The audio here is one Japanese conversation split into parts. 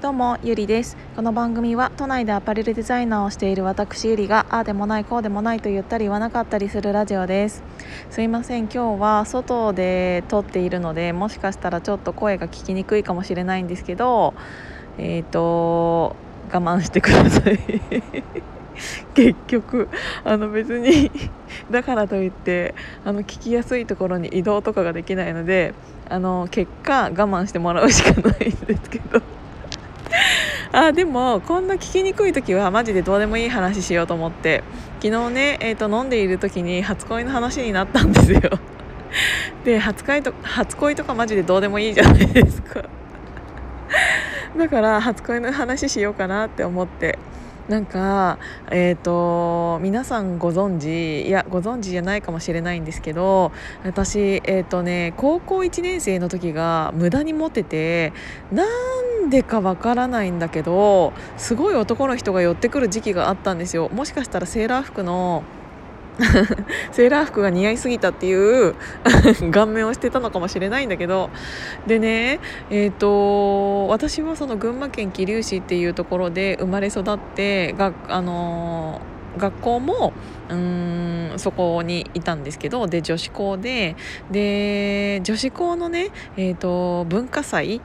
どうもゆりです。この番組は都内でアパレルデザイナーをしている私ゆりがああでもないこうでもないと言ったり言わなかったりするラジオです。すいません。今日は外で撮っているのでもしかしたらちょっと声が聞きにくいかもしれないんですけどえっ、ー、と我慢してください。結局あの別に だからといってあの聞きやすいところに移動とかができないのであの結果我慢してもらうしかないんですけど。あでもこんな聞きにくい時はマジでどうでもいい話しようと思って。昨日ね、えーと、飲んでいる時に初恋の話になったんですよ。で初恋と初恋とかマジでどうでもいいじゃないですか。だから初恋の話しようかなって思って。なんか、えーと、皆さんご存知いやご存知じゃないかもしれないんですけど私、えーとね、高校1年生の時が無駄にモテてなんでかわからないんだけどすごい男の人が寄ってくる時期があったんですよ。もしかしたらセーラー服の セーラー服が似合いすぎたっていう 顔面をしてたのかもしれないんだけどでねえーと、私はその群馬県桐生市っていうところで生まれ育ってがあのー、学校もうんそこにいたんですけどで女子校でで女子校のね、えーと文化祭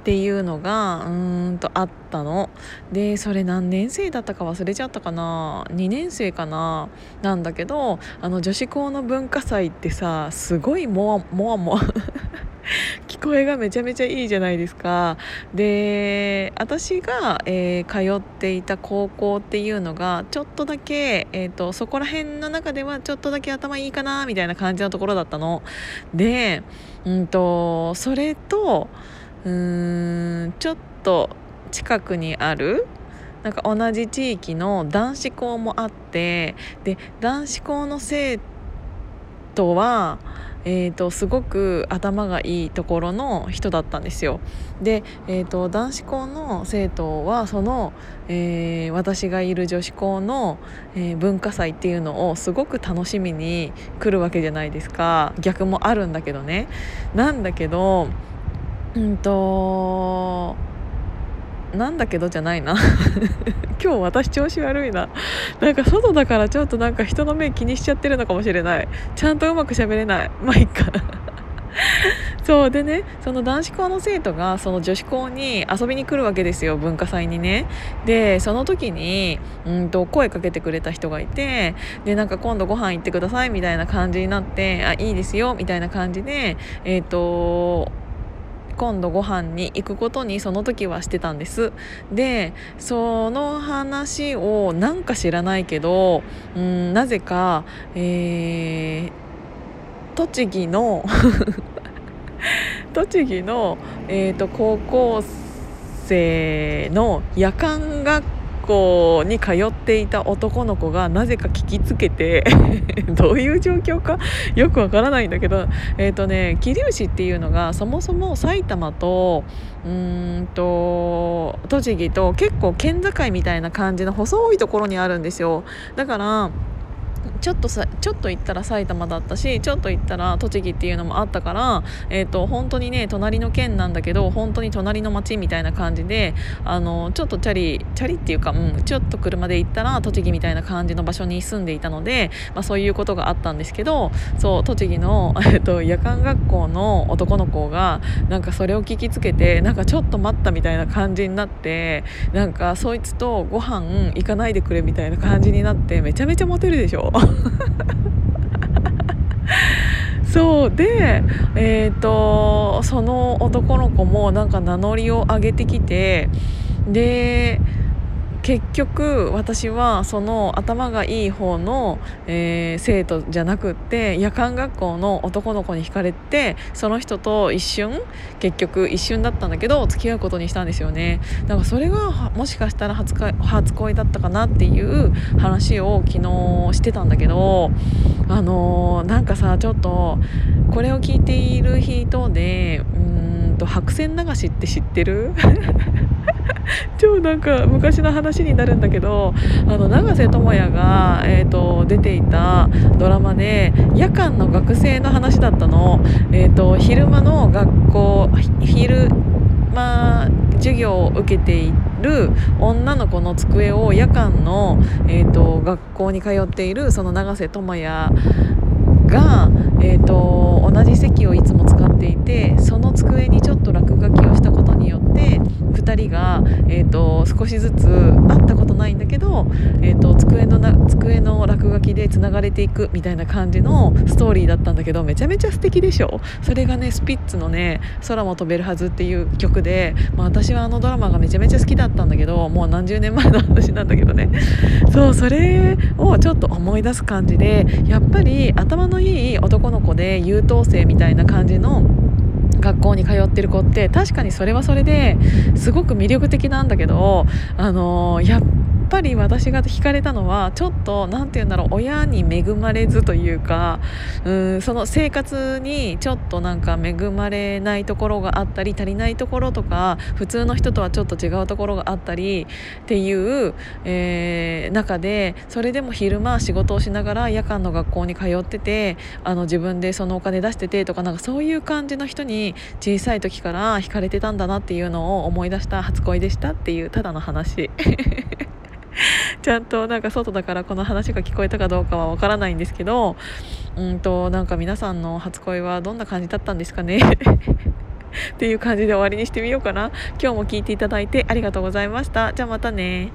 っていうのがうんとあったの。でそれ何年生だったか忘れちゃったかな。2年生かな。なんだけどあの女子校の文化祭ってさすごいモワモワモワ 聞こえがめちゃめちゃいいじゃないですか。で私が、えー、通っていた高校っていうのがちょっとだけ、えーと、そこら辺の中ではちょっとだけ頭いいかなみたいな感じのところだったの。で、うんとそれとうーんちょっと近くにあるなんか同じ地域の男子校もあってで男子校の生徒は、えーと、すごく頭がいいところの人だったんですよ。で、えーと、男子校の生徒はその、えー、私がいる女子校の、えー、文化祭っていうのをすごく楽しみに来るわけじゃないですか逆もあるんだけどね。なんだけどうんとなんだけどじゃないな。今日私調子悪いな。なんか外だからちょっとなんか人の目気にしちゃってるのかもしれない。ちゃんとうまく喋れない。まあいっか。そうでねその男子校の生徒がその女子校に遊びに来るわけですよ文化祭にね。でその時にうんと声かけてくれた人がいてでなんか今度ご飯行ってくださいみたいな感じになってあいいですよみたいな感じでえっ、ー、と今度ご飯に行くことにその時はしてたんです。でその話をなんか知らないけどうんなぜか、えー、栃木の 栃木の、えーと、高校生の夜間学校校に通っていた男の子がなぜか聞きつけて どういう状況かよくわからないんだけどえっ、ー、とね桐生市っていうのがそもそも埼玉とうんと栃木と結構県境みたいな感じの細いところにあるんですよ。だからちょっとさちょっと行ったら埼玉だったしちょっと行ったら栃木っていうのもあったから、えーと、本当にね隣の県なんだけど本当に隣の町みたいな感じであのちょっとチャリチャリっていうか、うん、ちょっと車で行ったら栃木みたいな感じの場所に住んでいたので、まあ、そういうことがあったんですけどそう栃木の、えーと、夜間学校の男の子がなんかそれを聞きつけてなんかちょっと待ったみたいな感じになってなんかそいつとご飯行かないでくれみたいな感じになってめちゃめちゃモテるでしょ？そうでえっ、ー、とその男の子もなんか名乗りを上げてきてで結局私はその頭がいい方の、えー、生徒じゃなくって夜間学校の男の子に惹かれてその人と一瞬結局一瞬だったんだけど付き合うことにしたんですよね。だからそれがもしかしたら初初恋だったかなっていう話を昨日してたんだけどあのー、なんかさちょっとこれを聞いている人でうんと白線流しって知ってる？超なんか昔の話になるんだけどあの永瀬智也が、えーと、出ていたドラマで夜間の学生の話だったの、えーと、昼間の学校昼間授業を受けている女の子の机を夜間の、えーと、学校に通っているその永瀬智也が、えーと同じ席をいつも使っていてその机にちょっと落書きをしたことによって2人が、えーと、少しずつ会ったことないんだけど、えーと、机のな机の落書きでつながれていくみたいな感じのストーリーだったんだけどめちゃめちゃ素敵でしょ？それがねスピッツのね「空も飛べるはず」っていう曲で、まあ、私はあのドラマがめちゃめちゃ好きだったんだけどもう何十年前の話なんだけどね。そうそれをちょっと思い出す感じでやっぱり頭のいい男の子で優等生みたいな感じの学校に通ってる子って確かにそれはそれですごく魅力的なんだけど、あのー、やっぱり私が惹かれたのはちょっと何て言うんだろう親に恵まれずというかうんその生活にちょっとなんか恵まれないところがあったり足りないところとか普通の人とはちょっと違うところがあったりっていう、えー、中でそれでも昼間仕事をしながら夜間の学校に通っててあの自分でそのお金出しててとかなんかそういう感じの人に小さい時から惹かれてたんだなっていうのを思い出した初恋でしたっていうただの話。ちゃんとなんか外だからこの話が聞こえたかどうかはわからないんですけどうんとなんか皆さんの初恋はどんな感じだったんですかね？っていう感じで終わりにしてみようかな。今日も聞いていただいてありがとうございました。じゃあまたね。